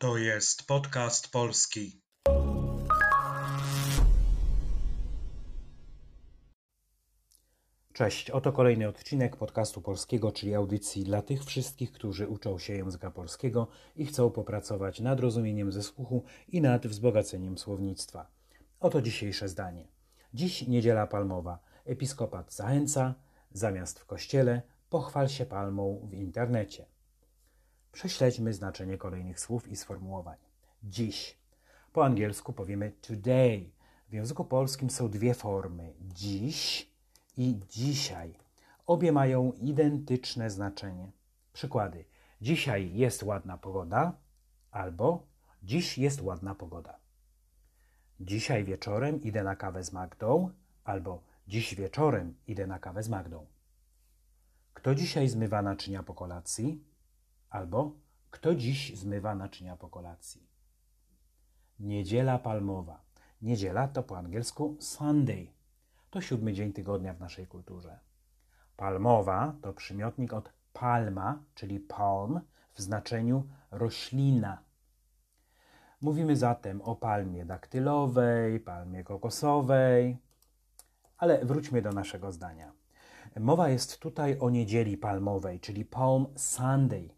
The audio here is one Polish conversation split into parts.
To jest podcast polski. Cześć, oto kolejny odcinek podcastu polskiego, czyli audycji dla tych wszystkich, którzy uczą się języka polskiego i chcą popracować nad rozumieniem ze słuchu i nad wzbogaceniem słownictwa. Oto dzisiejsze zdanie. Dziś niedziela palmowa. Episkopat zachęca, zamiast w kościele, pochwal się palmą w internecie. Prześledźmy znaczenie kolejnych słów i sformułowań. Dziś. Po angielsku powiemy today. W języku polskim są dwie formy: dziś i dzisiaj. Obie mają identyczne znaczenie. Przykłady: dzisiaj jest ładna pogoda, albo dziś jest ładna pogoda. Dzisiaj wieczorem idę na kawę z Magdą, albo dziś wieczorem idę na kawę z Magdą. Kto dzisiaj zmywa naczynia po kolacji? Albo kto dziś zmywa naczynia po kolacji? Niedziela palmowa. Niedziela to po angielsku Sunday. To siódmy dzień tygodnia w naszej kulturze. Palmowa to przymiotnik od palma, czyli palm w znaczeniu roślina. Mówimy zatem o palmie daktylowej, palmie kokosowej, ale wróćmy do naszego zdania. Mowa jest tutaj o niedzieli palmowej, czyli Palm Sunday.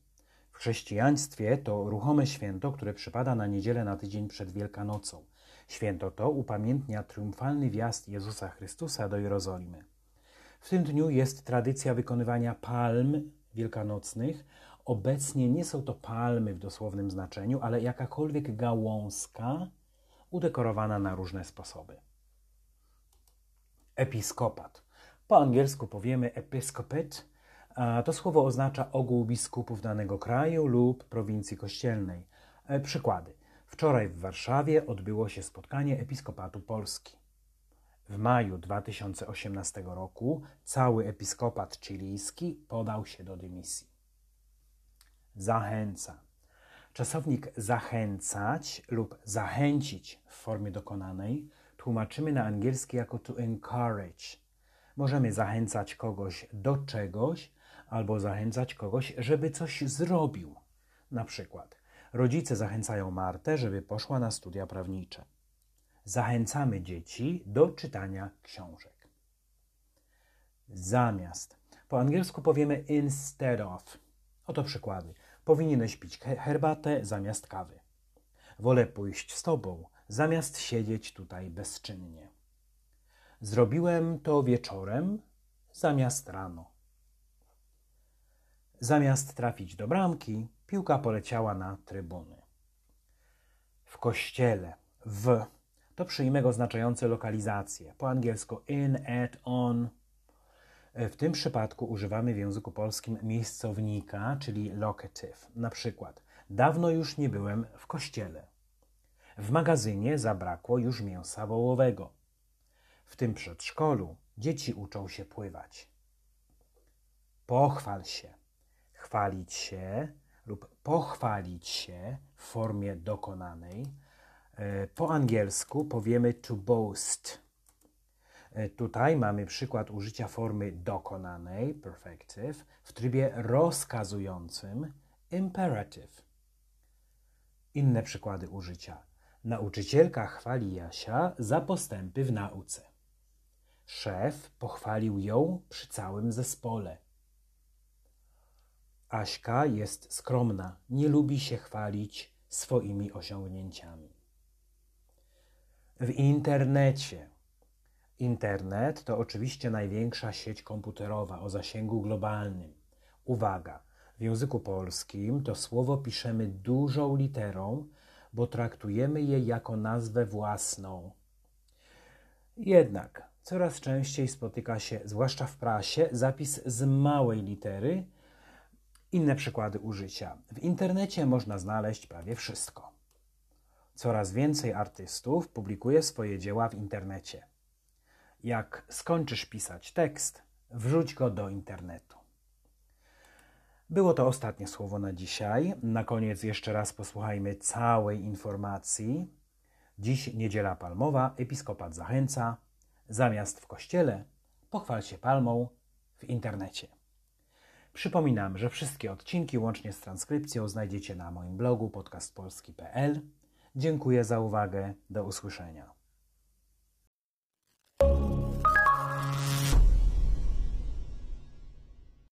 Chrześcijaństwie to ruchome święto, które przypada na niedzielę na tydzień przed Wielkanocą. Święto to upamiętnia triumfalny wjazd Jezusa Chrystusa do Jerozolimy. W tym dniu jest tradycja wykonywania palm wielkanocnych. Obecnie nie są to palmy w dosłownym znaczeniu, ale jakakolwiek gałązka udekorowana na różne sposoby. Episkopat. Po angielsku powiemy episcopate. To słowo oznacza ogół biskupów danego kraju lub prowincji kościelnej. E, przykłady. Wczoraj w Warszawie odbyło się spotkanie Episkopatu Polski. W maju 2018 roku cały episkopat chilijski podał się do dymisji. Zachęca. Czasownik zachęcać lub zachęcić w formie dokonanej tłumaczymy na angielski jako to encourage. Możemy zachęcać kogoś do czegoś albo zachęcać kogoś, żeby coś zrobił. Na przykład rodzice zachęcają Martę, żeby poszła na studia prawnicze. Zachęcamy dzieci do czytania książek. Zamiast. Po angielsku powiemy instead of. Oto przykłady. Powinieneś pić herbatę zamiast kawy. Wolę pójść z tobą, zamiast siedzieć tutaj bezczynnie. Zrobiłem to wieczorem zamiast rano. Zamiast trafić do bramki, piłka poleciała na trybuny. W kościele w to przyjmek oznaczający lokalizację, po angielsku in, at, on. W tym przypadku używamy w języku polskim miejscownika, czyli locative. Na przykład, dawno już nie byłem w kościele. W magazynie zabrakło już mięsa wołowego. W tym przedszkolu dzieci uczą się pływać. Pochwal się, chwalić się lub pochwalić się w formie dokonanej. E, po angielsku powiemy to boast. E, tutaj mamy przykład użycia formy dokonanej, perfective, w trybie rozkazującym, imperative. Inne przykłady użycia. Nauczycielka chwali Jasia za postępy w nauce. Szef pochwalił ją przy całym zespole. Aśka jest skromna, nie lubi się chwalić swoimi osiągnięciami. W internecie. Internet to oczywiście największa sieć komputerowa o zasięgu globalnym. Uwaga, w języku polskim to słowo piszemy dużą literą, bo traktujemy je jako nazwę własną. Jednak coraz częściej spotyka się, zwłaszcza w prasie, zapis z małej litery. Inne przykłady użycia. W internecie można znaleźć prawie wszystko. Coraz więcej artystów publikuje swoje dzieła w internecie. Jak skończysz pisać tekst, wrzuć go do internetu. Było to ostatnie słowo na dzisiaj. Na koniec jeszcze raz posłuchajmy całej informacji. Dziś niedziela palmowa, episkopat zachęca. Zamiast w kościele, pochwal się palmą w internecie. Przypominam, że wszystkie odcinki łącznie z transkrypcją znajdziecie na moim blogu podcastpolski.pl. Dziękuję za uwagę. Do usłyszenia.